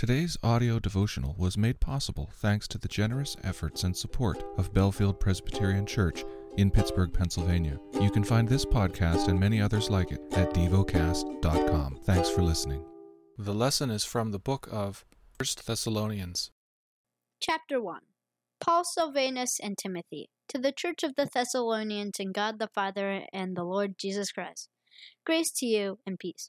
Today's audio devotional was made possible thanks to the generous efforts and support of Bellefield Presbyterian Church in Pittsburgh, Pennsylvania. You can find this podcast and many others like it at devocast.com. Thanks for listening. The lesson is from the book of 1 Thessalonians. Chapter 1 Paul, Silvanus, and Timothy, to the church of the Thessalonians in God the Father and the Lord Jesus Christ. Grace to you and peace.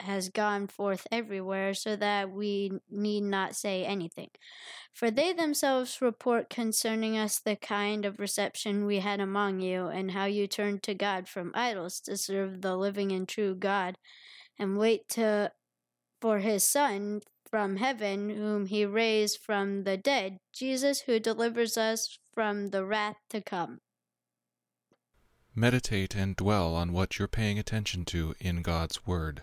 has gone forth everywhere, so that we need not say anything. For they themselves report concerning us the kind of reception we had among you, and how you turned to God from idols to serve the living and true God, and wait to for his Son from heaven, whom he raised from the dead, Jesus, who delivers us from the wrath to come. Meditate and dwell on what you're paying attention to in God's Word.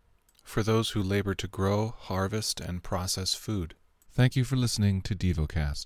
for those who labor to grow, harvest, and process food. Thank you for listening to DevoCast.